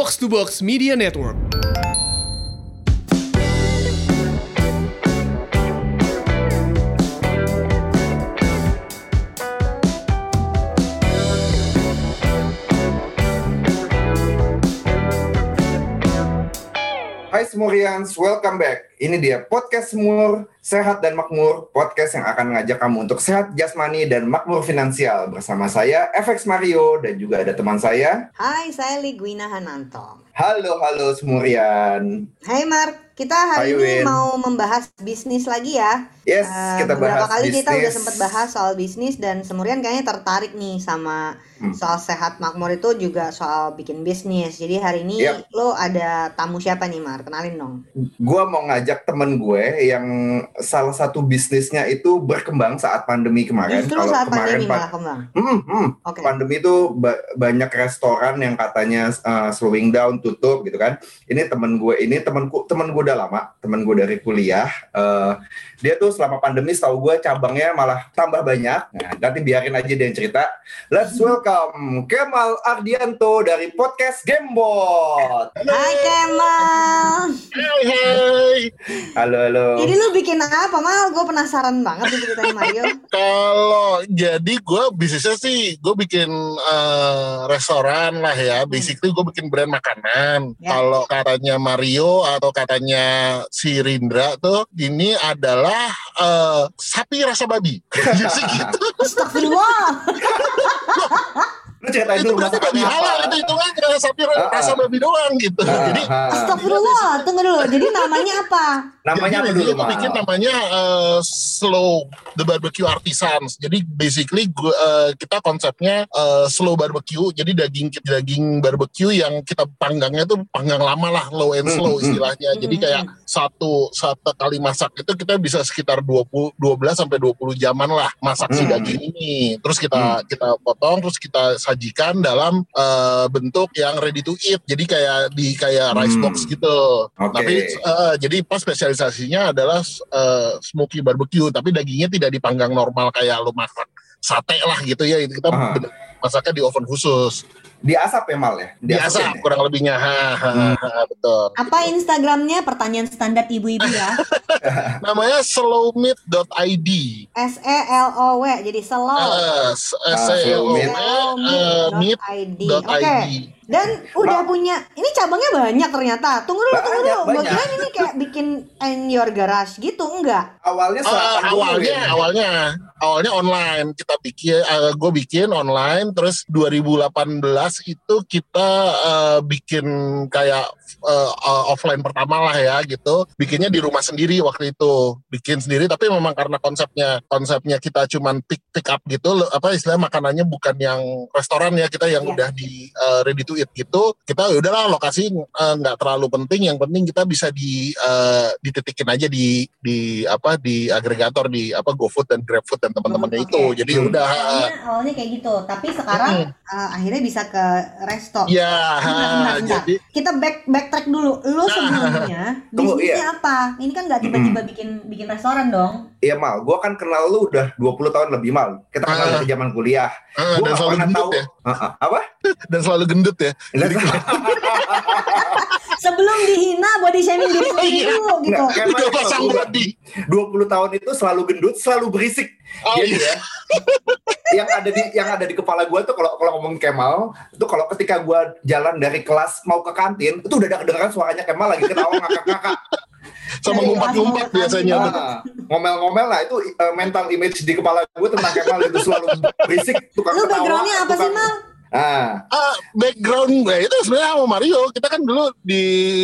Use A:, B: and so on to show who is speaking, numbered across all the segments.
A: Box to Box Media Network.
B: Hai Semurians, welcome back. Ini dia podcast Semur, Sehat dan Makmur, podcast yang akan mengajak kamu untuk sehat jasmani dan makmur finansial. Bersama saya, FX Mario, dan juga ada teman saya.
C: Hai, saya Ligwina Hananto.
B: Halo, halo Semurian.
C: Hai Mark, kita hari
B: Hai,
C: ini
B: Win.
C: mau membahas bisnis lagi ya.
B: Yes,
C: Eh,
B: kita
C: beberapa
B: bahas
C: kali kita udah sempat bahas soal bisnis dan Semurian kayaknya tertarik nih sama
B: Hmm.
C: soal sehat makmur itu juga soal bikin bisnis. Jadi hari ini
B: Yap.
C: lo ada tamu siapa nih Mar? Kenalin dong.
B: Gue mau ngajak temen gue yang salah satu bisnisnya itu berkembang saat pandemi kemarin.
C: Justru saat pandemi
B: pa-
C: malah kembang.
B: Hmm, hmm.
C: Oke.
B: pandemi itu ba- banyak restoran yang katanya uh, slowing down tutup gitu kan ini temen gue ini temenku temen gue udah lama temen gue dari kuliah Uh, dia tuh selama pandemi setahu gue cabangnya malah tambah banyak nah nanti biarin aja dia yang cerita let's welcome Kemal Ardianto dari podcast Gamebot
C: Hai Kemal.
D: Hai hai.
B: halo halo
C: Jadi lu bikin apa Mal? Gue penasaran banget nih ceritanya Mario.
D: Kalau jadi gue bisnisnya sih gue bikin eh, restoran lah ya. Basically gue bikin brand makanan.
C: Ya.
D: Kalau katanya Mario atau katanya si Rindra tuh ini adalah eh, sapi rasa babi. Jadi gitu.
C: Astagfirullah.
B: lu ceritain
D: itu
B: dulu
D: berarti babi halal itu hitungannya sapi
B: Ah, ah.
D: rasa babi doang gitu.
B: Ah,
D: Jadi
B: ah.
C: Astagfirullah. Tunggu dulu. Jadi namanya apa?
B: Namanya
D: Jadi
B: apa
D: basically
B: dulu
D: bikin namanya eh, slow the barbecue artisans. Jadi basically gua, eh, kita konsepnya eh, slow barbecue. Jadi daging daging barbecue yang kita panggangnya tuh panggang lama lah, low and slow
B: Hmm, hmm.
D: istilahnya. Jadi
C: Hmm,
D: kayak satu satu kali masak itu kita bisa sekitar 20 12 sampai 20 jaman lah masak si
B: Hmm.
D: daging ini. Terus kita kita potong terus kita sajikan dalam eh, bentuk yang ready to eat. Jadi kayak di kayak rice
B: Hmm.
D: box gitu.
B: Oke.
D: Tapi eh, jadi pas spesialisasinya adalah eh, smoky barbecue, tapi dagingnya tidak dipanggang normal kayak lu masak sate lah gitu ya. Itu kita bener- masaknya di oven khusus.
B: Di asap ya Mal ya
D: Di
B: asap
D: asap
B: ya?
D: kurang lebihnya. Ha, ha,
B: Hmm.
D: ha, betul.
C: Apa Instagramnya? Pertanyaan standar ibu-ibu ya.
D: Namanya slowmeat.id.
C: S E L O W. Jadi slow.
D: Eh, s- S E L O W, eh, dot
C: Oke.
D: ID.
C: Dan udah punya, ini cabangnya banyak ternyata. Tunggu dulu, tunggu dulu. Gue kira ini kayak bikin in your garage gitu, enggak?
B: awalnya dulu
D: awalnya
B: ya?
D: awalnya awalnya online kita bikin gue bikin online terus 2018 itu kita eh, bikin kayak eh, eh, offline pertama lah ya gitu bikinnya di rumah sendiri waktu itu bikin sendiri tapi memang karena konsepnya konsepnya kita cuman pick pick up gitu apa istilah makanannya bukan yang restoran ya kita yang
C: Iya.
D: udah di eh, ready to eat gitu kita ya udahlah lokasi nggak terlalu penting yang penting kita bisa di eh, dititikin aja di di apa di agregator di apa GoFood dan GrabFood dan teman-temannya
C: Hmm,
D: itu
C: oke.
D: jadi
B: Hmm.
D: udah
C: Awalnya, awalnya kayak gitu, tapi sekarang uh, akhirnya bisa ke resto.
D: ya
C: bentar.
D: jadi
C: Kita back backtrack dulu. Lu sebelumnya
B: Tunggu,
C: bisnisnya
B: iya.
C: apa? Ini kan nggak tiba-tiba bikin bikin restoran dong.
B: Iya mal, gue kan kenal lu udah 20 tahun lebih mal. Kita kenal dari zaman kuliah.
D: ah,
B: Gue
D: dan selalu gendut
B: tahu.
D: ya
B: Ah, ah. Apa?
D: dan selalu gendut ya
C: Sebelum dihina body shaming diri sendiri
D: Iya.
C: dulu gitu.
D: Udah
B: mana
D: pasang body
B: 20 tahun itu selalu gendut, selalu berisik.
D: oh,
B: Jadi
D: iya.
B: ya, yang ada di yang ada di kepala gue tuh kalau kalau ngomong Kemal, itu kalau ketika gue jalan dari kelas mau ke kantin, itu udah ada kedengaran suaranya Kemal lagi ketawa ngakak-ngakak.
D: sama ngumpat-ngumpat biasanya
C: mau
D: tuh.
B: Ah, ngomel-ngomel lah itu eh, mental image di kepala gue tentang Kemal itu selalu berisik, tukang
C: Lu backgroundnya apa sih
B: tukang-
C: Mal?
B: Ah,
D: Ah, background gue itu sebenarnya sama Mario kita kan dulu di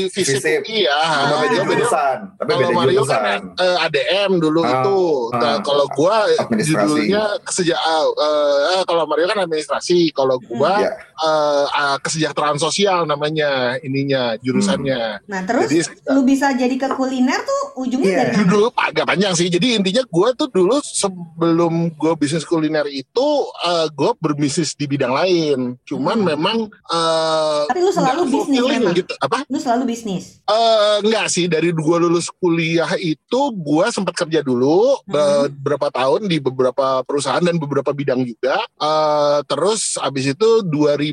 D: visip
B: Visip.
D: iya
B: tapi
C: Ah.
B: beda jurusan, tapi
D: Kalau
B: beda
D: Mario
B: jurusan.
D: kan eh, ADM dulu
B: Ah,
D: itu. Nah,
B: ah.
D: kalau gua
B: Administrasi.
D: judulnya kesejahteraan. eh, kalau Mario kan administrasi, kalau gua
B: Iya.
D: Eh, ah, kesejahteraan sosial namanya ininya jurusannya.
C: Nah terus
D: Jadi
C: lu bisa jadi ke kuliner tuh ujungnya
B: Iya.
C: dari mana?
D: judul agak panjang sih. Jadi intinya gua tuh dulu sebelum gua bisnis kuliner itu eh, gua berbisnis di bidang lain. Cuman
C: Hmm.
D: memang eh,
C: Tapi lu selalu bisnis memang.
D: gitu. Apa?
C: Lu selalu bisnis.
D: Eh enggak sih dari gua lulus kuliah itu gua sempat kerja dulu
C: Hmm.
D: beberapa tahun di beberapa perusahaan dan beberapa bidang juga. Eh terus abis itu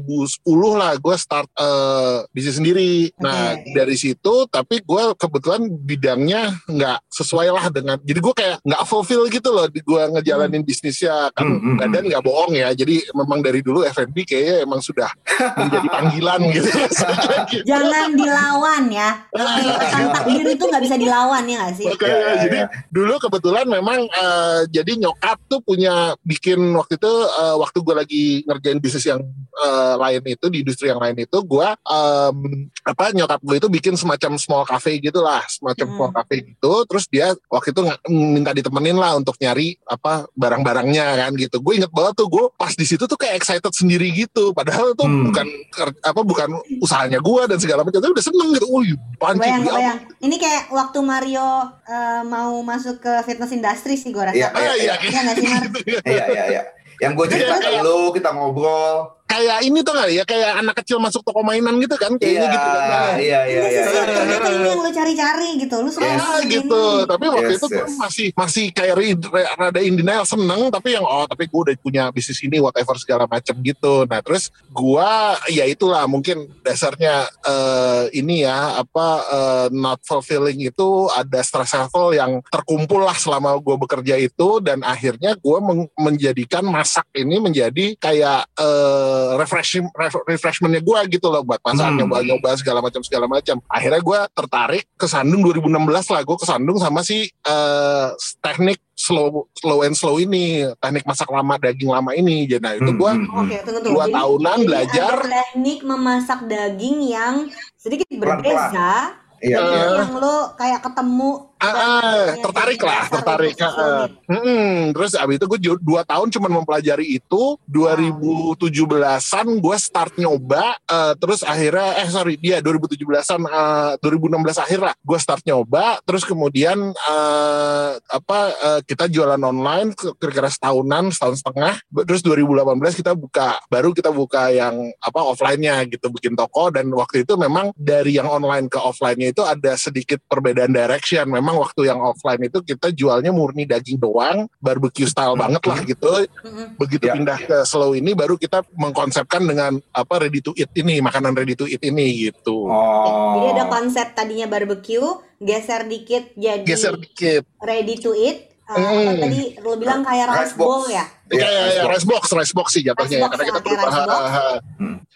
D: 2010 lah gue start eh, bisnis sendiri. Nah
C: Oke.
D: dari situ tapi gue kebetulan bidangnya nggak sesuai lah dengan. Jadi gue kayak nggak fulfill gitu loh di gue ngejalanin bisnisnya kan
B: Hmm, hmm,
D: badan nggak bohong ya. Jadi memang dari dulu F&B kayaknya emang sudah menjadi panggilan gitu. Gitu.
C: Jangan dilawan ya. Pesan takdir itu nggak bisa dilawan ya nggak sih?
D: Makanya,
B: Ya, ya,
D: jadi
B: ya.
D: dulu kebetulan memang eh, jadi nyokap tuh punya bikin waktu itu eh, waktu gue lagi ngerjain bisnis yang lain itu di industri yang lain itu gue em, apa nyokap gue itu bikin semacam small cafe gitulah semacam
C: Hmm.
D: small cafe gitu terus dia waktu itu minta ditemenin lah untuk nyari apa barang-barangnya kan gitu gue inget banget tuh gue pas di situ tuh kayak excited sendiri gitu padahal itu
B: Hmm.
D: bukan apa bukan usahanya gue dan segala macam tapi udah seneng gitu wih panci
C: Bayang, bayang. Ini kayak waktu Mario eh, mau masuk ke fitness industry sih gue rasa.
B: Iya,
D: iya,
C: Iya sih Mar?
B: Iya, iya, iya. Yang gue cerita ke
D: Iya.
B: lu, kita ngobrol.
D: Kayak ini tuh nggak ya kayak anak kecil masuk toko mainan gitu kan kayaknya
B: Iya,
D: gitu kan
B: iya, iya,
C: Ini
B: iya.
C: ternyata ini yang lu cari-cari gitu. Lu selalu
B: Yes.
D: Ah
C: ini.
D: gitu, tapi waktu
B: Yes,
D: itu gue
B: yes.
D: masih masih kayak rada in denial seneng, tapi yang oh tapi gue udah punya bisnis ini whatever segala macam gitu. Nah terus gue ya itulah mungkin dasarnya eh, ini ya apa eh, not fulfilling itu ada stress level yang terkumpul lah selama gue bekerja itu dan akhirnya gue menjadikan masak ini menjadi kayak refreshing ref- refreshmentnya gue gitu loh buat masak
B: Hmm.
D: nyoba-nyoba segala macam segala macam. Akhirnya gue tertarik ke Sandung 2016 lah gue ke Sandung sama si eh, teknik slow slow and slow ini teknik masak lama daging lama ini. Jadi nah itu
B: Hmm,
D: gue
B: hmm, hmm.
C: Tunggu tunggu.
D: dua
C: Jadi-
D: tahunan
C: jadi
D: belajar.
C: ada teknik memasak daging yang sedikit berbeda.
B: Iya, iya.
C: yang lo kayak ketemu
D: Ah, ah, tertarik lah, tertarik. ah,
C: sulit.
D: Mm-mm. Terus abis itu gue dua tahun cuma mempelajari itu. 2017an gue start nyoba. eh, terus akhirnya, eh sorry, dia 2017an, eh, 2016 akhir lah. Gue start nyoba. Terus kemudian eh, apa eh, kita jualan online kira-kira setahunan, setahun setengah. Terus 2018 kita buka, baru kita buka yang apa offline-nya gitu, bikin toko. Dan waktu itu memang dari yang online ke offline-nya itu ada sedikit perbedaan direction. Memang waktu yang offline itu kita jualnya murni daging doang, barbecue style banget lah gitu.
C: Mm-mm.
D: Begitu
B: Ya.
D: pindah ke slow ini baru kita mengkonsepkan dengan apa ready to eat ini, makanan ready to eat ini gitu.
B: Oh.
C: Jadi ada konsep tadinya barbecue, geser dikit jadi
D: Geser dikit.
C: ready to eat. Eh,
D: Mm.
C: apa tadi lo bilang kayak rice
B: Rice box.
C: bowl ya?
B: Iya,
D: kayak
B: rice
D: ya,
B: box.
D: rice box, rice box sih jatuhnya ya, karena kita
C: ya, box.
D: ah, ah.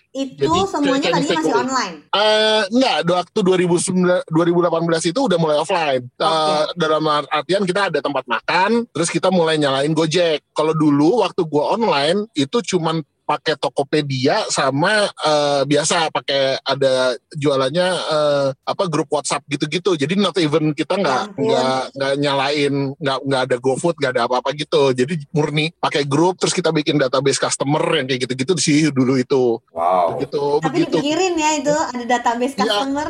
C: Itu
D: Jadi,
C: semuanya tadinya masih online.
D: Eh, enggak, waktu 2009, 2018 itu udah mulai offline. Eh, dalam artian kita ada tempat makan, terus kita mulai nyalain Gojek. Kalau dulu waktu gua online itu cuman pakai Tokopedia sama eh, biasa pakai ada jualannya eh, apa grup WhatsApp gitu-gitu. Jadi not even kita nggak
C: Ya
D: nggak nggak nyalain nggak nggak ada GoFood nggak ada apa-apa gitu. Jadi murni pakai grup terus kita bikin database customer yang kayak gitu-gitu sih dulu itu.
B: Wow.
D: Begitu
C: Tapi
D: begitu
C: dipikirin ya itu ada database
D: Iya.
C: customer.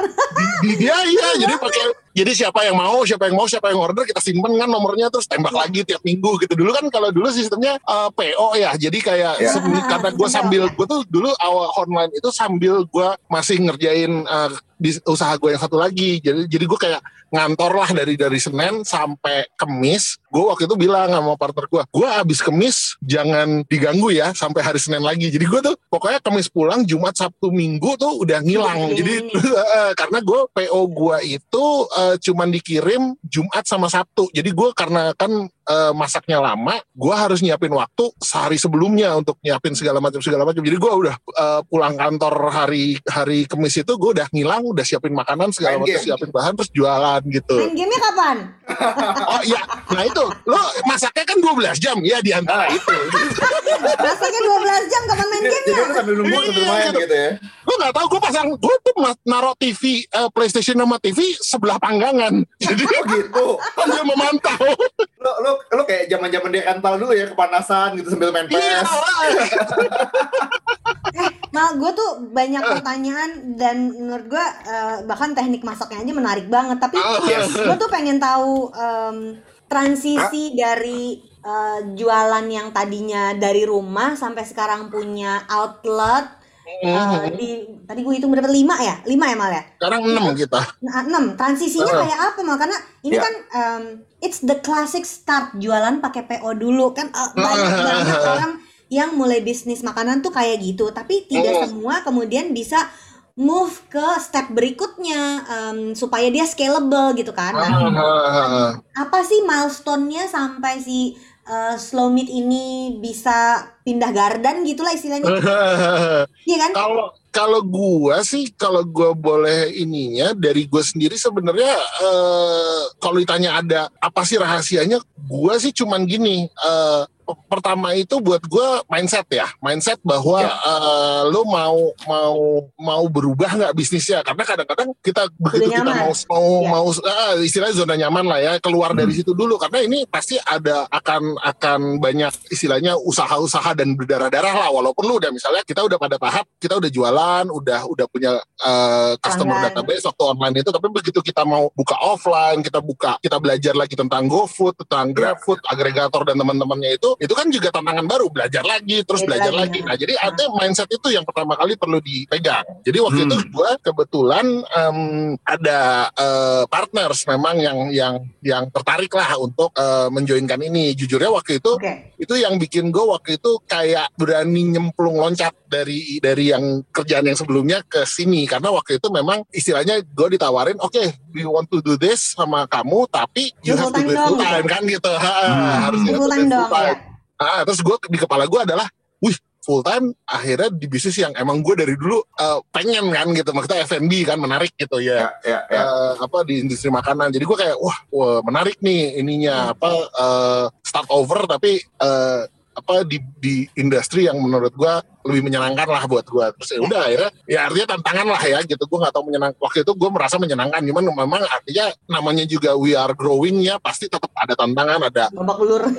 D: di dia iya jadi pakai jadi siapa yang mau siapa yang mau siapa yang order kita simpen kan nomornya terus tembak
C: Iya.
D: lagi tiap minggu gitu dulu kan kalau dulu sistemnya eh, PO ya jadi kayak
B: Iya.
D: semi- karena gue
C: Sistem
D: sambil gue tuh dulu awal online itu sambil gue masih ngerjain eh, bis- usaha gue yang satu lagi. Jadi jadi gue kayak ngantor lah dari dari Senin sampai Kemis. Gue waktu itu bilang sama partner gue gue abis Kemis jangan diganggu ya sampai hari Senin lagi. Jadi gue tuh pokoknya Kemis pulang Jumat Sabtu Minggu tuh udah ngilang.
C: Iya,
D: jadi Eh, karena gue PO gue itu eh, cuman dikirim Jumat sama Sabtu. Jadi gue karena kan eh, masaknya lama, gue harus nyiapin waktu sehari sebelumnya untuk nyiapin segala macam segala macam. Jadi gue udah eh, pulang kantor hari hari Kamis itu gue udah ngilang, udah siapin makanan segala macam,
B: game.
D: siapin bahan terus jualan gitu.
C: Main gamenya kapan?
D: Oh iya, nah itu lo masaknya kan 12 jam ya di antara
B: Ah.
D: itu.
C: Rasanya 12 jam kapan main
B: Jadi
C: gamenya?
B: lu sambil nunggu sambil
D: Iya,
B: main
D: gitu.
B: gitu ya.
D: Gue nggak tahu gue pasang gue tuh naruh TV eh, PlayStation sama TV sebelah panggangan. Jadi
B: Oh gitu.
D: sambil memantau.
B: Lu lu lu kayak zaman-zaman dia rental dulu ya kepanasan gitu sambil main
D: Iya.
B: PS.
C: Mal, gue tuh banyak pertanyaan dan menurut gue eh, bahkan teknik masaknya aja menarik banget. Tapi
D: Ah,
B: yes.
C: gue tuh pengen tahu em, transisi dari eh, jualan yang tadinya dari rumah sampai sekarang punya outlet. Eh,
D: Mhm.
C: di tadi gue hitung berapa lima ya lima ya mal ya
D: Sekarang 6 kita.
C: Nah, enam transisinya
D: Ah.
C: kayak apa mal karena ini
B: Ya.
C: kan em, it's the classic start jualan pakai PO dulu kan eh, banyak banget orang yang mulai bisnis makanan tuh kayak gitu, tapi tidak
D: Hmm.
C: semua kemudian bisa move ke step berikutnya em, supaya dia scalable gitu kan. Nah,
D: Ah,
C: apa sih milestone-nya sampai si uh, slow meat ini bisa pindah garden gitulah istilahnya, iya kan?
D: kalau kalau gua sih kalau gua boleh ininya dari gua sendiri sebenarnya eh, kalau ditanya ada apa sih rahasianya gua sih cuman gini eh, pertama itu buat gua mindset ya mindset bahwa
B: Ya.
D: eh, lo mau mau mau berubah nggak bisnisnya karena kadang-kadang kita begitu kita mau mau
C: Ya.
D: mau ah, istilahnya zona nyaman lah ya keluar dari
B: Hmm.
D: situ dulu karena ini pasti ada akan akan banyak istilahnya usaha-usaha dan berdarah-darah lah walaupun lu udah misalnya kita udah pada tahap kita udah jualan udah udah punya uh, customer
C: Pelanggan.
D: database waktu online itu tapi begitu kita mau buka offline kita buka kita belajar lagi tentang GoFood tentang GrabFood agregator dan teman-temannya itu itu kan juga tantangan baru belajar lagi terus
C: Belajar
D: belajar
C: lagi,
D: lagi. Nah jadi ada mindset itu yang pertama kali perlu dipegang. Jadi waktu
B: Hmm.
D: itu gue kebetulan em, ada eh, partners memang yang yang yang tertarik lah untuk eh, menjoinkan ini. Jujurnya waktu itu
C: Oke.
D: itu yang bikin gue waktu itu kayak berani nyemplung loncat dari dari yang kerjaan yang sebelumnya ke sini. Karena waktu itu memang istilahnya gue ditawarin oke we want to do this sama kamu tapi you
C: Full
D: have to
C: time
D: do it
C: dong,
D: full time kan gitu. Ha,
B: Hmm.
D: harus you
C: Full time. ya.
D: Ah, terus gue di kepala gue adalah, wih full time akhirnya di bisnis yang emang gue dari dulu eh, pengen kan gitu, maksudnya F&B kan menarik gitu ya.
B: Ya, ya, ya.
D: Eh, apa di industri makanan jadi gue kayak wah, wah menarik nih ininya apa eh, start over tapi eh, apa di di industri yang menurut gue lebih menyenangkan lah buat gue terus ya udah akhirnya ya artinya tantangan lah ya gitu gue nggak tahu menyenang waktu itu gue merasa menyenangkan cuman memang artinya namanya juga we are growing ya pasti tetap ada tantangan ada
C: Babak belur.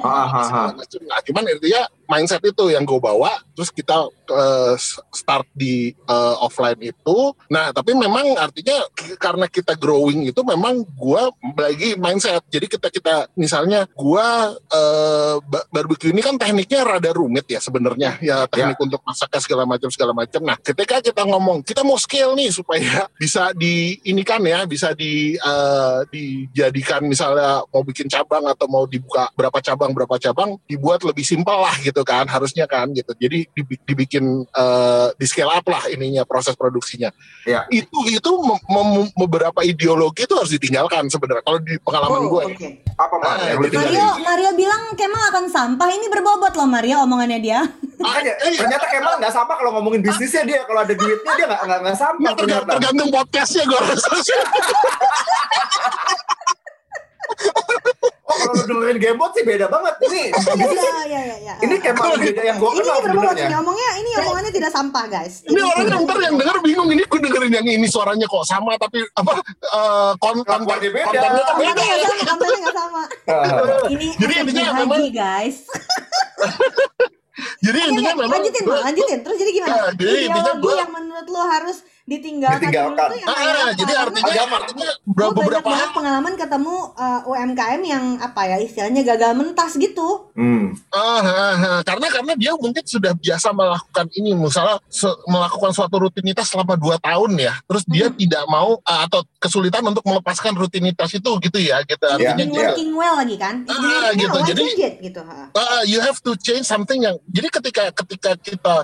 B: Ah, ah, ah.
D: Nah, cuman intinya mindset itu yang gue bawa, terus kita eh, start di eh, offline itu. Nah, tapi memang artinya karena kita growing itu memang gue lagi mindset. Jadi kita kita misalnya gue eh, ba- barbecue ini kan tekniknya rada rumit ya sebenarnya, ya teknik untuk masaknya segala macam segala macam. Nah, ketika kita ngomong kita mau scale nih supaya bisa di ini kan ya, bisa di eh, dijadikan misalnya mau bikin cabang atau mau dibuka berapa cabang berapa cabang dibuat lebih simpel lah gitu kan harusnya kan gitu jadi dibi- dibikin eh, di scale up lah ininya proses produksinya
B: Ya.
D: itu itu mem- mem- beberapa ideologi itu harus ditinggalkan sebenarnya kalau di pengalaman
C: Oh,
D: gue.
B: Apa Yang lu
D: jadi-
B: tinggalin?
C: Mario, Mario bilang Kemal akan sampah. Ini berbobot loh Mario omongannya dia.
B: Makanya, ternyata Kemal nggak sama kalau ngomongin bisnisnya dia. Kalau ada duitnya dia nggak nggak nggak sampah
D: Nggak, terga-
B: ternyata.
D: tergantung podcastnya gue rasa
B: Oh, kalau lu dengerin Gamebot sih beda banget. Ini ini,
C: Iya, iya, iya, iya.
B: ini Kemal beda yang gue
C: ini
B: kenal sebenarnya.
C: ini omongnya ini omongannya tidak sampah guys.
D: ini orang yang ntar yang denger bingung ini gue dengerin yang ini suaranya kok sama tapi apa eh, kon- konten
B: Kelakuannya beda.
D: kontennya
C: Kontennya
D: beda
C: nggak sama, kontennya nggak sama. Ini
D: Jadi intinya memang-
C: guys.
D: jadi intinya
C: oke,
D: memang
C: lanjutin, lanjutin. Terus jadi gimana?
D: Nah, jadi intinya gua-
C: yang menurut lo harus ditinggalkan,
B: Ditinggalkan.
C: dulu tuh yang
D: Ah, jadi artinya
B: Agama.
D: artinya
C: Gue
D: beberapa
C: banyak pengalaman ketemu uh, UMKM yang apa ya istilahnya gagal mentas gitu.
B: Hmm.
D: Ah, ah, ah. karena karena dia mungkin sudah biasa melakukan ini misalnya se- melakukan suatu rutinitas selama dua tahun ya terus dia
C: Hmm.
D: tidak mau ah, atau kesulitan untuk melepaskan rutinitas itu gitu ya gitu
B: Iya,
D: artinya
B: iya.
D: dia-
C: working well lagi kan?
D: Ah,
C: working
D: gitu.
C: well, why
D: Jadi-
C: it gitu.
D: Ah, you have to change something yang jadi ketika ketika kita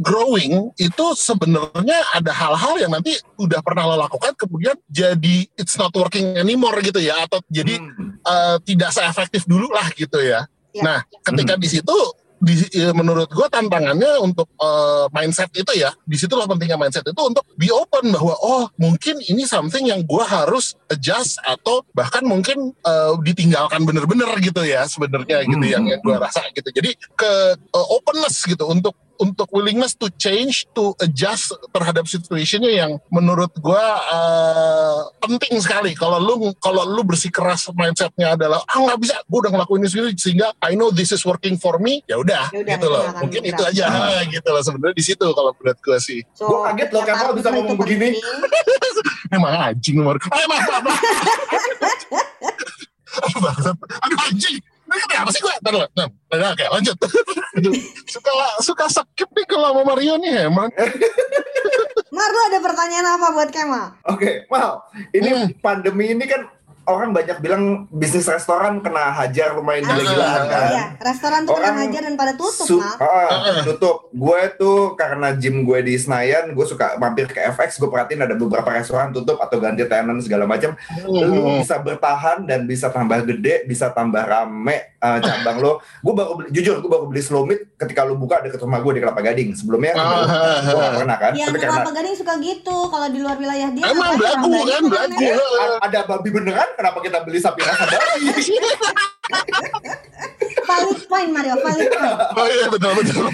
D: growing itu sebenarnya ada hal-hal yang nanti udah pernah lo lakukan kemudian jadi it's not working anymore gitu ya atau jadi
B: Hmm.
D: eh, tidak seefektif dulu lah gitu ya.
C: Ya.
D: Nah, ketika
B: Hmm.
D: di situ di, ya, menurut gue tantangannya untuk eh, mindset itu ya, di situlah pentingnya mindset itu untuk be open bahwa oh mungkin ini something yang gue harus adjust atau bahkan mungkin eh, ditinggalkan bener-bener gitu ya sebenarnya gitu
B: Hmm.
D: yang yang gue rasa gitu. Jadi ke eh, openness gitu untuk untuk willingness to change, to adjust terhadap situationnya yang menurut gua eh, penting sekali. Kalau lu kalau lu bersikeras mindsetnya adalah ah nggak bisa, gua udah ngelakuin ini sendiri sehingga I know this is working for me, ya udah
C: Ya
D: gitu
C: itu
D: loh. Mungkin itu aja gitu loh sebenarnya di situ kalau menurut gua sih.
C: So,
B: Gua kaget loh, Kemal bisa ngomong begini.
D: Emang anjing nomor. Eh maaf maaf. maaf. Aduh bangsat. Aduh anjing. Ini kenapa sih gue? Ntar lo. Nah, nah, oke lanjut. Suka suka skip nih kalau sama Mario nih emang.
C: Mar, lu ada pertanyaan apa buat Kemal?
B: Oke, Mal. Ini
D: Hmm.
B: pandemi ini kan orang banyak bilang bisnis restoran kena hajar lumayan
C: Ah,
B: gila-gilaan kan.
C: Iya, restoran tuh kena
B: Orang
C: hajar dan pada tutup,
B: Su-
C: Mal.
B: ah, tutup. Gue tuh karena gym gue di Senayan, gue suka mampir ke FX. Gue perhatiin ada beberapa restoran tutup atau ganti tenant segala macam. Lu
D: Hmm.
B: bisa bertahan dan bisa tambah gede, bisa tambah rame uh, cabang lo. Gue baru beli, jujur gue baru beli slow meat ketika lu buka deket rumah gue di Kelapa Gading. Sebelumnya
D: Ah,
B: gue gak pernah kan. Karena
C: kelapa gading suka gitu kalau di luar wilayah dia.
D: Emang belagu kan, belagu.
B: ada babi beneran, kenapa kita beli sapi rasa babi?
C: Valid point Mario, valid point.
D: Oh iya betul betul.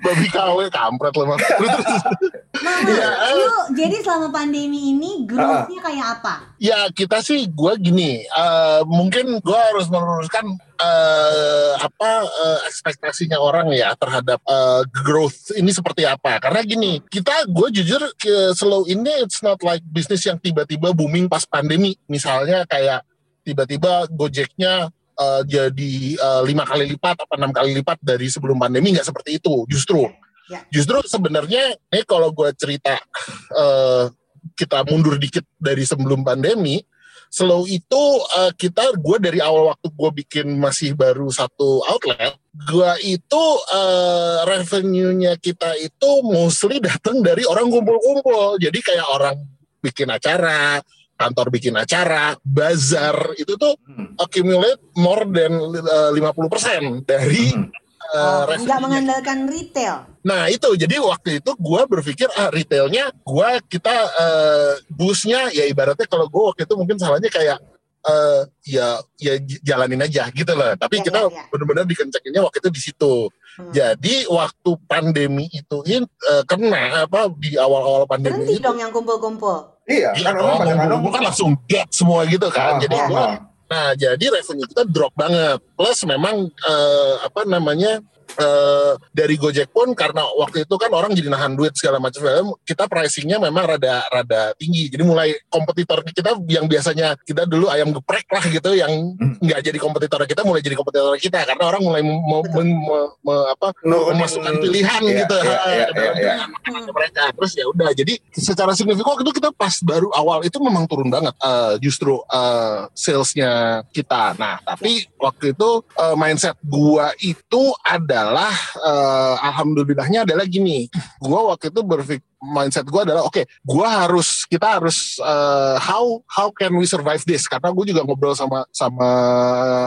D: Babi KW kampret loh Mas.
C: Mama,
D: Iya, eh.
C: lu jadi selama pandemi ini growth-nya kayak apa?
D: ya kita sih gue gini, eh, mungkin gue harus meluruskan eh, apa eh, ekspektasinya orang ya terhadap eh, growth ini seperti apa. Karena gini, kita gue jujur ke slow ini it's not like bisnis yang tiba-tiba booming pas pandemi. Misalnya kayak tiba-tiba Gojeknya eh, jadi lima kali lipat apa enam kali lipat dari sebelum pandemi nggak seperti itu. Justru,
C: Ya.
D: justru sebenarnya ini kalau gue cerita eh, kita mundur dikit dari sebelum pandemi, slow itu eh, kita gue dari awal waktu gue bikin masih baru satu outlet, gue itu eh, revenue-nya kita itu mostly datang dari orang kumpul-kumpul. Jadi kayak orang bikin acara, kantor bikin acara, bazar itu tuh
B: Hmm.
D: accumulate more than eh, 50% dari
B: Hmm.
D: Eh,
C: Oh,
D: revenue-nya
C: nggak mengandalkan retail.
D: Nah itu jadi waktu itu gue berpikir ah retailnya gue kita eh boostnya ya ibaratnya kalau gue waktu itu mungkin salahnya kayak eh ya ya jalanin aja gitu loh. Tapi
C: Ya,
D: kita
C: ya, ya.
D: benar-benar dikencekinnya waktu itu di situ.
C: Hmm.
D: Jadi waktu pandemi itu in, eh, kena apa di awal-awal pandemi
C: Berhenti
D: itu.
C: dong yang kumpul-kumpul.
B: Iya,
D: Iya
B: kan orang pada
D: dong,
B: kadang
D: gua kan langsung get semua gitu kan.
B: Ah,
D: jadi
B: ah,
D: gua
B: ah.
D: Nah, jadi revenue kita drop banget. Plus memang eh, apa namanya eh, dari Gojek pun karena waktu itu kan orang jadi nahan duit segala macam, kita pricingnya memang rada rada tinggi. Jadi mulai kompetitor kita yang biasanya kita dulu ayam geprek lah gitu, yang
B: Hmm.
D: nggak jadi kompetitor kita mulai jadi kompetitor kita karena orang mulai mem-
C: Betul.
D: mem- me- apa
B: Nurunin-
D: memasukkan pilihan
B: Iya,
D: gitu ke dalam
B: iya, iya.
D: makanan mereka. Terus ya udah, jadi secara signifikan waktu itu kita pas baru awal itu memang turun banget eh, justru eh, salesnya kita. Nah, tapi waktu itu eh, mindset gua itu adalah eh, alhamdulillahnya adalah gini. Gua waktu itu berpikir mindset gua adalah oke, gua harus kita harus eh, how how can we survive this? Karena gue juga ngobrol sama sama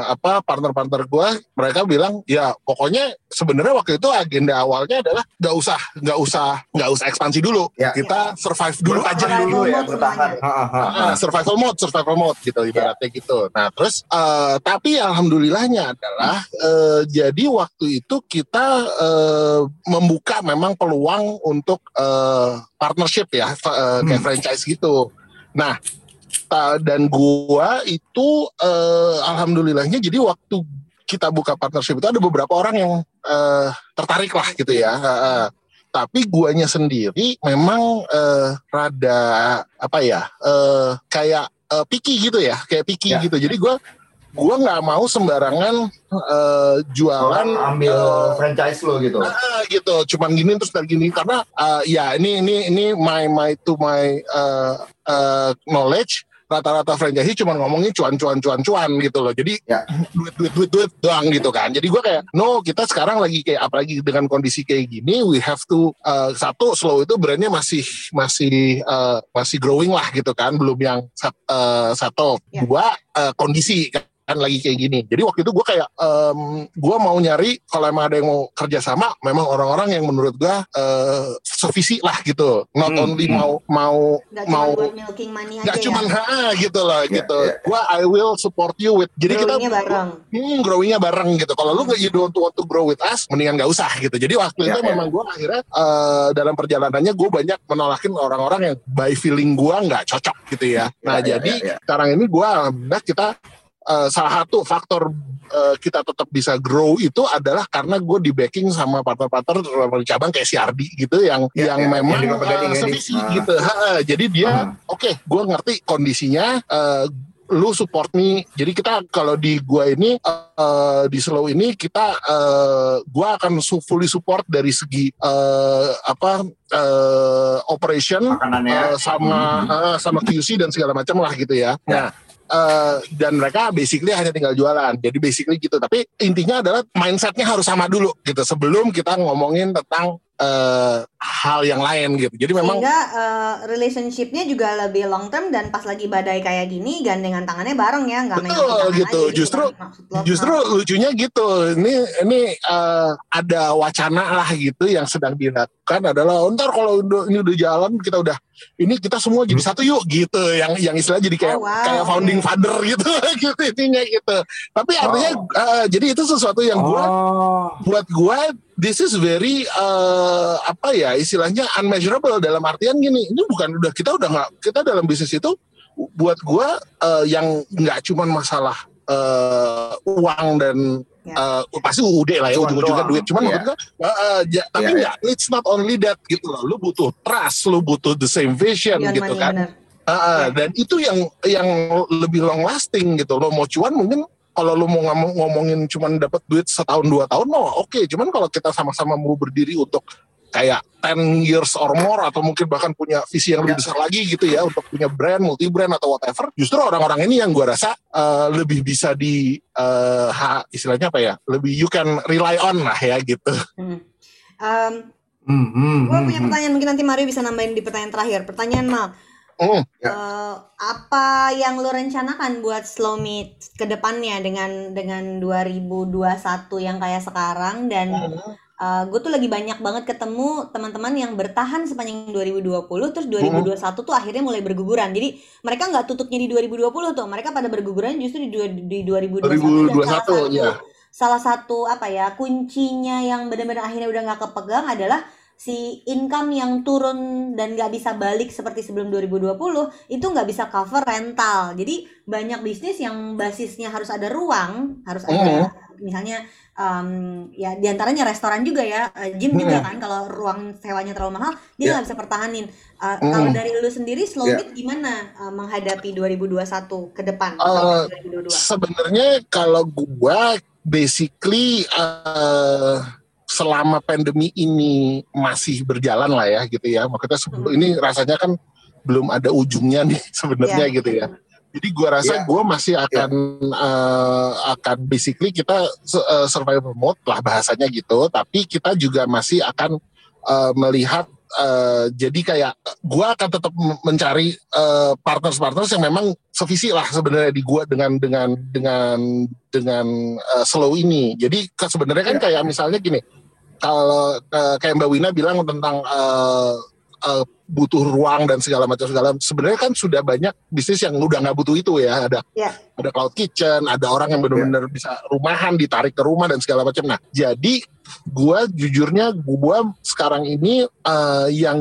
D: apa partner-partner gua, mereka bilang ya pokoknya sebenarnya waktu itu agenda awalnya adalah nggak usah nggak usah nggak usah ekspansi dulu,
B: Ya.
D: kita survive dulu
B: Bertahan
D: aja
C: Survival
B: dulu ya,
C: mode
B: bertahan.
C: semuanya.
B: Ha, ha, ha, ha.
D: Ah, survival mode, survival mode gitu ibaratnya gitu. Nah terus eh, tapi alhamdulillahnya adalah eh, jadi waktu itu kita eh, membuka memang peluang untuk partnership ya eh, kayak
B: Hmm.
D: franchise gitu. Nah ta- dan gua itu eh, alhamdulillahnya jadi waktu kita buka partnership itu ada beberapa orang yang eh, tertarik lah gitu ya. Eh, eh. Tapi guanya sendiri memang eh, rada apa ya eh, kayak eh, picky gitu ya, kayak picky
B: Ya.
D: gitu. Jadi gua gua nggak mau sembarangan eh, jualan
B: Orang ambil
D: eh,
B: franchise lo gitu.
D: Ah, gitu cuman gini terus dari gini karena uh, ya ini ini ini my my to my uh, uh, knowledge rata-rata franchise cuma ngomongnya cuan cuan cuan cuan gitu loh jadi
B: Ya.
D: duit duit duit duit doang gitu kan jadi gua kayak no kita sekarang lagi kayak apalagi dengan kondisi kayak gini we have to uh, satu slow itu brandnya masih masih uh, masih growing lah gitu kan belum yang uh, satu
C: Ya.
D: dua uh, kondisi kan kan lagi kayak gini. Jadi waktu itu gue kayak em, gue mau nyari kalau emang ada yang mau kerja sama, memang orang-orang yang menurut gue eh, sevisi lah gitu. Not
B: Hmm,
D: only
B: hmm.
D: mau mau
C: Nggak cuma
D: mau
C: buat milking money aja
D: nggak
C: ya.
D: cuman ha gitu loh
B: Ya,
D: gitu.
B: ya.
D: Gua I will support you with. Jadi kita
C: Growing-nya bareng.
D: hmm, growingnya bareng gitu. Kalau lu nggak you don't want to grow with us, mendingan nggak usah gitu. Jadi waktu
B: Ya,
D: itu
B: ya.
D: memang gue akhirnya eh, dalam perjalanannya gue banyak menolakin orang-orang yang by feeling gue nggak cocok gitu ya. Nah
B: Ya, ya,
D: jadi
B: ya, ya.
D: sekarang ini gue alhamdulillah kita eh, salah satu faktor eh, kita tetap bisa grow itu adalah karena gue di backing sama partner-partner cabang kayak si Ardi gitu yang
B: Ya,
D: yang
B: ya,
D: memang
B: yang
D: eh,
B: ini.
D: sevisi
B: Ah.
D: gitu. Ha, jadi dia
B: Ah.
D: oke gue ngerti kondisinya eh, lu support me jadi kita kalau di gua ini uh, di slow ini kita uh, gua akan fully support dari segi uh, apa uh, operation
B: Makanannya.
D: uh, sama uh, sama QC dan segala macam lah gitu ya nah uh, dan mereka basically hanya tinggal jualan. Jadi basically gitu. Tapi intinya adalah mindsetnya harus sama dulu gitu. Sebelum kita ngomongin tentang uh, hal yang lain gitu jadi memang
C: Sehingga uh, relationshipnya juga lebih long term dan pas lagi badai kayak gini gandengan tangannya bareng ya nggak main
D: Betul,
C: tangan
D: gitu.
C: aja,
D: Justru-
C: kan lo.
D: Justru lucunya gitu. Ini ini eh, ada wacana lah gitu yang sedang dilakukan adalah "Oh, ntar kalau udah- ini udah jalan kita udah ini kita semua jadi satu yuk gitu. Yang yang istilah jadi kayak
C: Oh, wow,
D: kayak founding
C: oke.
D: father gitu gitu intinya gitu. Tapi artinya eh, jadi itu sesuatu yang gua
B: Oh.
D: buat gua this is very eh, apa ya istilahnya unmeasurable dalam artian gini ini bukan udah kita udah nggak kita dalam bisnis itu buat gua eh, yang nggak cuman masalah eh, uang dan
C: Ya.
D: eh, pasti UUD lah ya ujung-ujungnya
B: doang.
D: duit cuman
B: Iya.
D: maksud gua eh, eh, ja- tapi
B: Iya,
D: nggak it's not only that gitu loh lu butuh trust lu butuh the same vision
C: Beyond
D: gitu
C: money,
D: kan
C: bener.
D: Ah, ah,
C: Iya.
D: dan itu yang yang lebih long lasting gitu lo mau cuan mungkin kalau lo mau ngomong, ngomongin cuman dapat duit setahun dua tahun mau oke cuman kalau kita sama-sama mau berdiri untuk kayak 10 years or more atau mungkin bahkan punya visi yang lebih
B: Ya.
D: besar lagi gitu ya untuk punya brand multi brand atau whatever justru orang-orang ini yang gua rasa eh, lebih bisa di eh, ha- istilahnya apa ya lebih you can rely on lah ya gitu
C: Hmm. Um,
B: Hmm, hmm,
C: gue
B: hmm,
C: punya
B: hmm.
C: pertanyaan mungkin nanti Mario bisa nambahin di pertanyaan terakhir. Pertanyaan Mal,
D: Hmm.
B: Ya.
C: eh, apa yang lo rencanakan buat Slow Meet ke depannya dengan dengan 2021 yang kayak sekarang dan gue tuh lagi banyak banget ketemu teman-teman yang bertahan sepanjang 2020 terus 2021 tuh akhirnya mulai berguguran. Jadi mereka nggak tutupnya di 2020 tuh, mereka pada berguguran justru di, di 2021 dan salah
D: 2021,
C: satu
D: ya.
C: salah satu apa ya kuncinya yang benar-benar akhirnya udah nggak kepegang adalah si income yang turun dan nggak bisa balik seperti sebelum 2020 itu nggak bisa cover rental. Jadi banyak bisnis yang basisnya harus ada ruang, harus ada misalnya em, ya di antaranya restoran juga ya, eh, gym juga kan kalau ruang sewanya terlalu mahal dia nggak bisa pertahanin. Eh,
D: Hmm.
C: Kalau dari lu sendiri Slow
B: Ya.
C: Meet gimana eh, menghadapi 2021 ke depan? 2022?
D: sebenarnya kalau gua basically eh, selama pandemi ini masih berjalan lah ya gitu ya maksudnya sebelum
C: Hmm.
D: ini rasanya kan belum ada ujungnya nih sebenarnya
C: Iya.
D: gitu ya jadi gua rasa
B: Iya.
D: gua masih akan eh, akan basically kita eh, survival mode lah bahasanya gitu tapi kita juga masih akan eh, melihat eh, jadi kayak gua akan tetap mencari eh, partners-partners yang memang sevisi lah sebenarnya di gua dengan dengan dengan dengan eh, slow ini. Jadi ke- sebenarnya kan kayak misalnya gini, kalau eh, kayak Mbak Wina bilang tentang eh, eh, butuh ruang dan segala macam segala sebenarnya kan sudah banyak bisnis yang udah nggak butuh itu ya. Ada
C: Iya.
D: ada cloud kitchen ada orang yang benar-benar bisa rumahan ditarik ke rumah dan segala macam. Nah jadi gua jujurnya gua sekarang ini eh, yang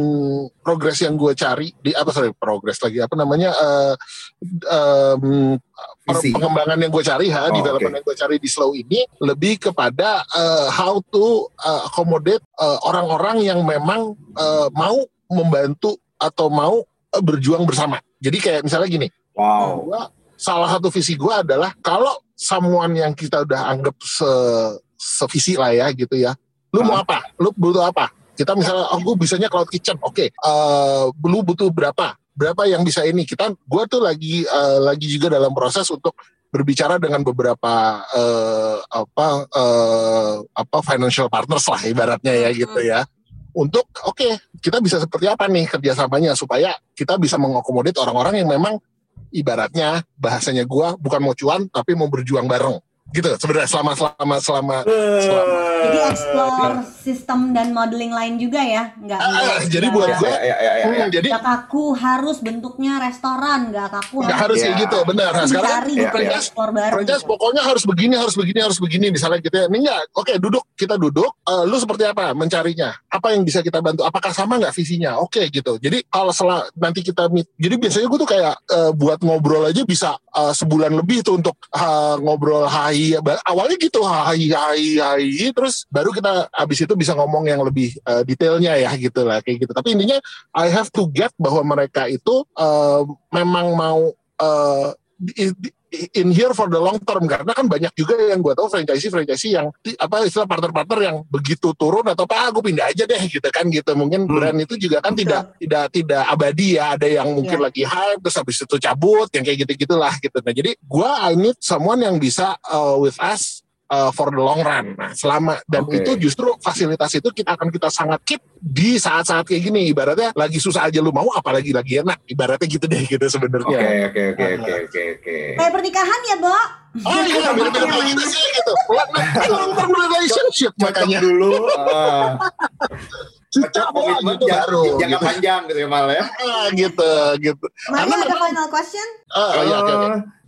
D: progres yang gua cari di apa sorry progres lagi apa namanya eh, per-
B: Visi.
D: pengembangan yang gue cari ha
B: Oh,
D: development
B: oke.
D: yang gue cari di slow ini lebih kepada eh, how to eh, accommodate eh, orang-orang yang memang eh, mau membantu atau mau berjuang bersama jadi kayak misalnya gini
B: Wow.
D: gua salah satu visi gue adalah kalau someone yang kita udah anggap se sevisi lah ya gitu ya. Lu mau apa? Lu butuh apa? Kita misalnya oh gue bisanya cloud kitchen. Oke eh, lu butuh berapa? Berapa yang bisa ini? Kita gue tuh lagi eh, lagi juga dalam proses untuk berbicara dengan beberapa eh, apa eh, apa financial partners lah ibaratnya ya gitu ya. Untuk oke kita bisa seperti apa nih kerjasamanya supaya kita bisa mengakomodir orang-orang yang memang ibaratnya bahasanya gua bukan mau cuan tapi mau berjuang bareng gitu sebenarnya selama selama selama selama.
C: Jadi explore sistem dan modeling lain juga ya, nggak
D: Ah,
C: nggak-
D: jadi
C: nggak-
D: buat
B: Ya,
D: gua-
B: ya, ya, ya, ya, ya.
D: Hmm, jadi
C: nggak kaku harus bentuknya restoran, nggak kaku
D: nggak harus kayak
B: Ya.
D: gitu benar. Nah sekarang
C: cari
B: Ya,
C: gitu,
B: ya.
D: franchise pokoknya harus begini harus begini harus begini. Misalnya gitu ya. Ini enggak oke duduk kita duduk. Eh, lu seperti apa mencarinya? Apa yang bisa kita bantu? Apakah sama nggak visinya? Oke gitu. Jadi kalau setelah nanti kita meet jadi biasanya gue tuh kayak eh, buat ngobrol aja bisa eh, sebulan lebih tuh untuk eh, ngobrol hai awalnya gitu hai hai hai terus baru kita abis itu bisa ngomong yang lebih eh, detailnya ya gitu lah kayak gitu. Tapi intinya I have to get bahwa mereka itu eh, memang mau di- di- in here for the long term karena kan banyak juga yang gue tahu franchise franchise yang apa istilah partner-partner yang begitu turun atau apa gue pindah aja deh gitu kan gitu mungkin
B: Hmm.
D: brand itu juga kan
C: Betul.
D: tidak tidak tidak abadi ya ada yang mungkin
C: Iya.
D: lagi hype terus habis itu cabut yang kayak gitu gitulah gitu nah jadi gue I need someone yang bisa uh, with us uh, for the long run nah selama dan
B: Oke.
D: itu justru fasilitas itu kita akan kita sangat keep di saat-saat kayak gini ibaratnya lagi susah aja lu mau apalagi lagi enak ibaratnya gitu deh gitu
B: Oke
D: sebenarnya
B: oke oke oke oke oke.
C: Kayak pernikahan ya, Bo?
D: Oh iya, mirip-mirip kayak gitu sih gitu. Long term relationship makanya.
B: dulu.
D: Cocok bawa
B: komitmen
D: baru.
B: jangka
D: Gitu.
B: panjang gitu ya Mal ya.
D: Ah, gitu, gitu. Karena
C: ada final question?
D: Ah, oh, iya.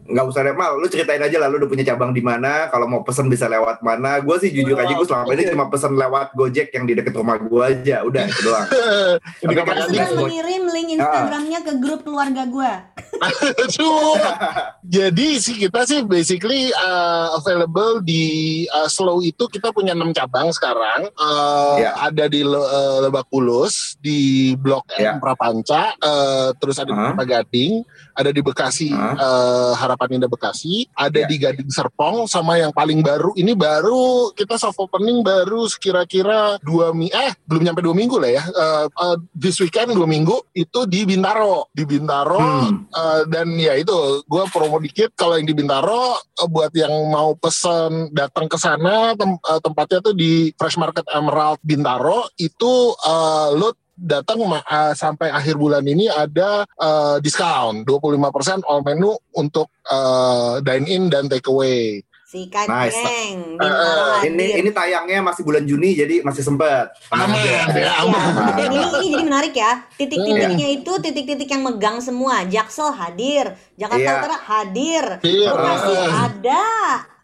B: Nggak usah deh mal lu ceritain aja lah lu udah punya cabang di mana kalau mau pesen bisa lewat mana gue sih jujur aja gue selama ini cuma pesen lewat gojek yang di deket rumah gue aja udah itu doang Tapi
D: kan
B: Aduh.
C: mengirim link
B: Ah.
C: Instagramnya ke grup keluarga gue.
D: Aduh. Jadi sih kita sih basically uh, available di uh, Slow itu kita punya enam cabang sekarang. Uh,
B: Ya.
D: Ada di Le- uh, Lebak Bulus, di Blok. M Prapanca, uh, terus ada di
B: Ah.
D: Kelapa Gading, ada di Bekasi
B: Ah.
D: uh, Harapan Indah Bekasi, ada
B: Ya.
D: di Gading Serpong, sama yang paling baru ini baru kita soft opening baru kira-kira dua mi eh belum nyampe dua minggu lah ya. Uh, uh, this weekend dua minggu itu di Bintaro, di Bintaro.
B: Hmm.
D: Uh, dan ya itu gue promo dikit kalau yang di Bintaro uh, buat yang mau pesen datang ke sana tem- uh, tempatnya tuh di Fresh Market Emerald Bintaro itu uh, lo datang ma- uh, sampai akhir bulan ini ada uh, diskon 25% all menu untuk uh, dine in dan take away.
C: Sikat
B: Nice.
C: geng.
D: Eh,
C: Bintaro
B: ini ini tayangnya masih bulan Juni jadi masih sempet Tenang
D: Aman, ya,
C: Ya,
D: aman.
C: ini, ini jadi menarik ya. Titik-titiknya
B: Iya.
C: itu titik-titik yang megang semua. Jaksel hadir, Jakarta
B: Iya.
C: Utara hadir,
D: Iya.
C: Bekasi
D: Ah.
C: ada,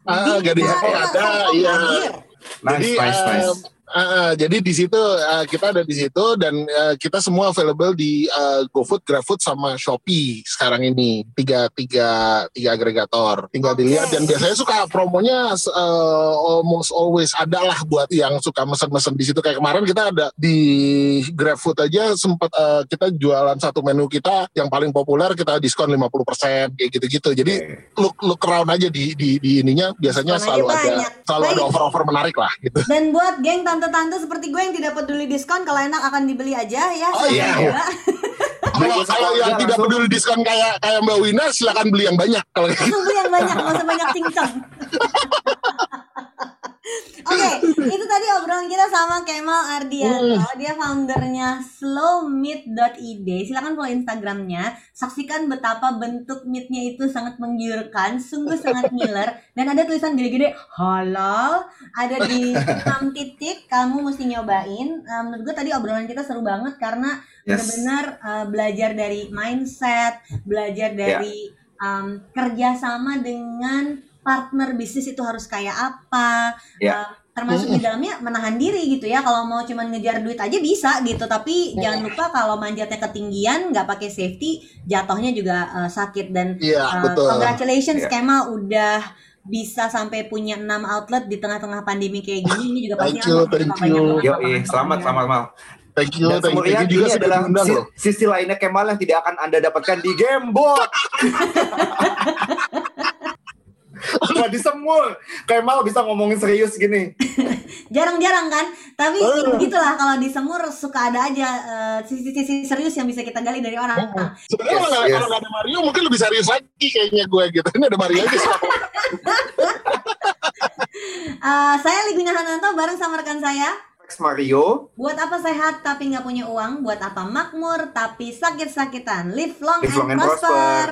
D: Ah, Gading ada, iya.
C: hadir.
B: nice
D: Jadi,
B: nice nice
D: um, uh, uh, jadi di situ uh, kita ada di situ dan uh, kita semua available di uh, GoFood, GrabFood sama Shopee sekarang ini tiga tiga tiga agregator. Tinggal
C: Oke.
D: dilihat dan biasanya suka promonya uh, almost always ada lah buat yang suka mesen-mesen di situ. Kayak kemarin kita ada di GrabFood aja sempat uh, kita jualan satu menu kita yang paling populer kita diskon 50% kayak gitu-gitu. Jadi
B: Oke.
D: look look around aja di di, di ininya biasanya
C: aja
D: selalu ada
C: banyak.
D: selalu ada
C: Baik.
D: offer-offer menarik lah gitu.
C: Dan buat geng tante-tante seperti gue yang tidak peduli diskon, kalau enak akan dibeli aja ya.
D: Oh, iya,
C: juga.
D: Kalau
B: Beli
D: kalau yang tidak
B: langsung.
D: peduli diskon kayak kayak Mbak Wina silakan beli yang banyak kalau.
C: Langsung beli yang banyak, nggak usah banyak cincang. Oke, itu tadi obrolan kita sama Kemal Ardianto. Dia foundernya slowmeat.id. Silakan follow Instagramnya. Saksikan betapa bentuk meatnya itu sangat menggiurkan, sungguh sangat ngiler. Dan ada tulisan gede-gede halal. Ada di 6 titik. Kamu mesti nyobain. Eh, menurut gue tadi obrolan kita seru banget karena
B: Yes.
C: benar-benar eh, belajar dari mindset, belajar dari um, kerjasama dengan partner bisnis itu harus kayak apa,
B: Ya.
C: uh, termasuk di dalamnya menahan diri gitu ya. Kalau mau cuman ngejar duit aja bisa gitu, tapi jangan lupa kalau manjatnya ketinggian, nggak pakai safety, jatuhnya juga uh, sakit dan
D: Iya,
C: uh,
D: betul.
C: congratulations
B: Ya.
C: Kemal udah bisa sampai punya 6 outlet di tengah-tengah pandemi kayak gini. Ini juga pasti
D: Thank you,
C: akan
D: thank you.
B: Yo,
C: lapangan
B: selamat
C: pekerjaan.
B: selamat mal.
D: Thank you,
B: Dan
D: thank you. Juga
B: adalah si-
D: loh.
B: sisi lainnya Kemal yang tidak akan anda dapatkan di Gamebot. Wah di semua Kemal bisa ngomongin serius gini.
C: jarang-jarang kan? Tapi
D: Ah.
C: begitulah kalau di semur suka ada aja eh, sisi-sisi serius yang bisa kita gali dari orang. Nah,
D: Sebenarnya
B: Yes,
D: kalau nggak
B: yes.
D: kalau ada Mario mungkin lebih serius lagi kayaknya gue gitu. Ini ada Mario aja
C: eh, saya Ligwina Hananto bareng sama rekan saya.
B: Max Mario,
C: buat apa sehat tapi nggak punya uang? Buat apa makmur tapi sakit-sakitan? Live long,
B: Live long
C: and
B: and
C: prosper.